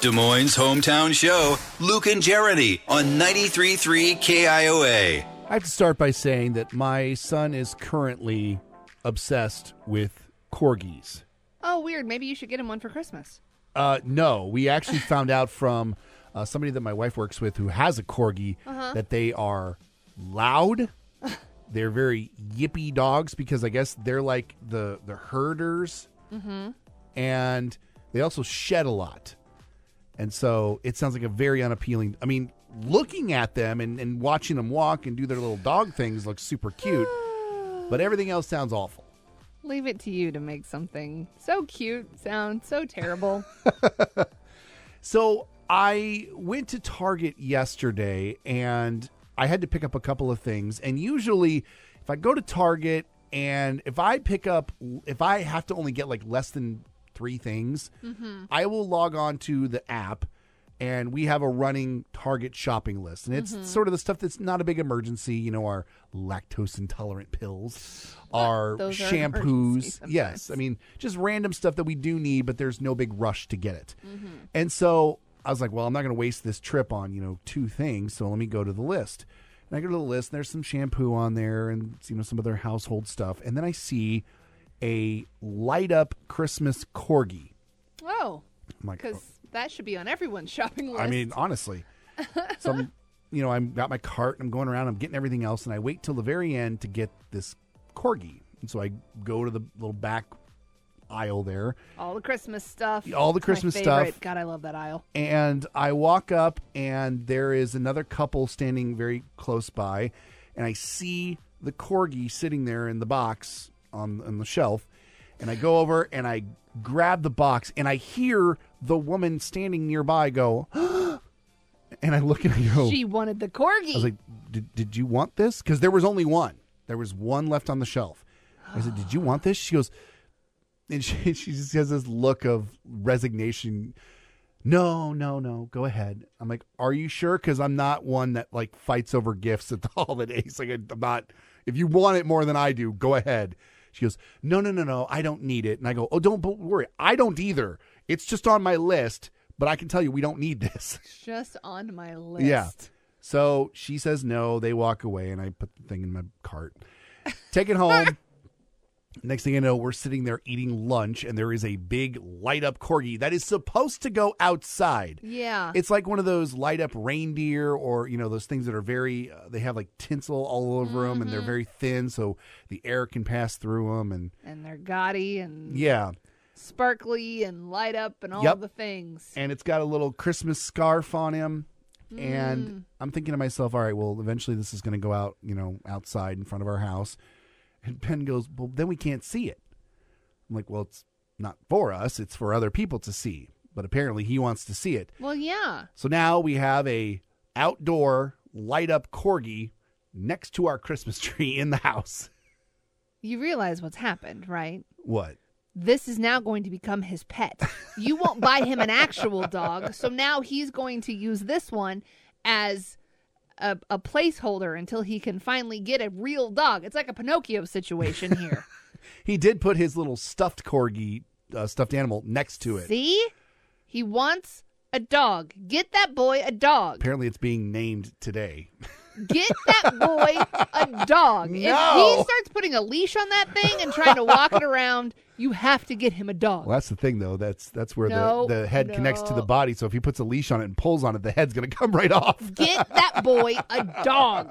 Des Moines' hometown show, Luke and Jeremy on 93.3 KIOA. I have to start by saying that my son is currently obsessed with corgis. Oh, weird. Maybe you should get him one for Christmas. Uh, no, we actually found out from uh, somebody that my wife works with who has a corgi that they are loud. they're very yippy dogs because I guess they're like the the herders, and they also shed a lot. And so it sounds like a very unappealing. I mean, looking at them and, and watching them walk and do their little dog things looks super cute, but everything else sounds awful. Leave it to you to make something so cute sound so terrible. So I went to Target yesterday and I had to pick up a couple of things. And usually, if I go to Target and if I pick up, if I have to only get like less than three things, mm-hmm. I will log on to the app and we have a running Target shopping list. And it's mm-hmm. sort of the stuff that's not a big emergency, you know, our lactose intolerant pills, our Those are an emergency shampoos. Yes. I mean, just random stuff that we do need, but there's no big rush to get it. Mm-hmm. And so I was like, well, I'm not going to waste this trip on, you know, two things. So let me go to the list. And I go to the list, and there's some shampoo on there and, you know, some other household stuff. And then I see a light up Christmas corgi. oh, I'm like, because that should be on everyone's shopping list. I mean, honestly. So I'm, you know, I'm got my cart. I'm going around. I'm getting everything else, and I wait till the very end to get this corgi. And so I go to the little back aisle there, all the Christmas stuff. All the Christmas stuff. God, I love that aisle. and I walk up, and there is another couple standing very close by, and I see the corgi sitting there in the box on on the shelf, and I go over and I grab the box, and I hear the woman standing nearby go, and I look and I go, She wanted the corgi. I was like, did, did you want this? Because there was only one. There was one left on the shelf. I said, did you want this? She goes, and she, she just has this look of resignation. No, no, no. Go ahead. I'm like, are you sure? Because I'm not one that like fights over gifts at the holidays. Like I'm not. If you want it more than I do, go ahead. She goes, no, no, no, no. I don't need it. And I go, oh, don't worry. I don't either. It's just on my list. But I can tell you, we don't need this. It's just on my list. Yeah. So she says no. They walk away, and I put the thing in my cart. Take it home. Next thing I know, we're sitting there eating lunch, and there is a big light up corgi that is supposed to go outside. Yeah. It's like one of those light up reindeer, or you know those things that are very. Uh, they have like tinsel all over them, and they're very thin, so the air can pass through them. And and they're gaudy and yeah, sparkly and light up and all Yep. the things. and it's got a little Christmas scarf on him. Mm. And I'm thinking to myself, all right, well, eventually this is going to go out, you know, outside in front of our house. And Ben goes, well, then we can't see it. I'm like, well, it's not for us, it's for other people to see. But apparently he wants to see it. Well, yeah. So now we have a outdoor light up corgi next to our Christmas tree in the house. You realize what's happened, right? What? This is now going to become his pet. You won't buy him an actual dog, so now he's going to use this one as a, a placeholder until he can finally get a real dog. It's like a Pinocchio situation here. He did put his little stuffed corgi, uh, stuffed animal next to it. See? He wants a dog. Get that boy a dog. Apparently it's being named today. Get that boy a dog. If he starts putting a leash on that thing and trying to walk it around, you have to get him a dog. Well, that's the thing, though. That's that's where No, the, the head connects to the body. So if he puts a leash on it and pulls on it, the head's going to come right off. Get that boy a dog.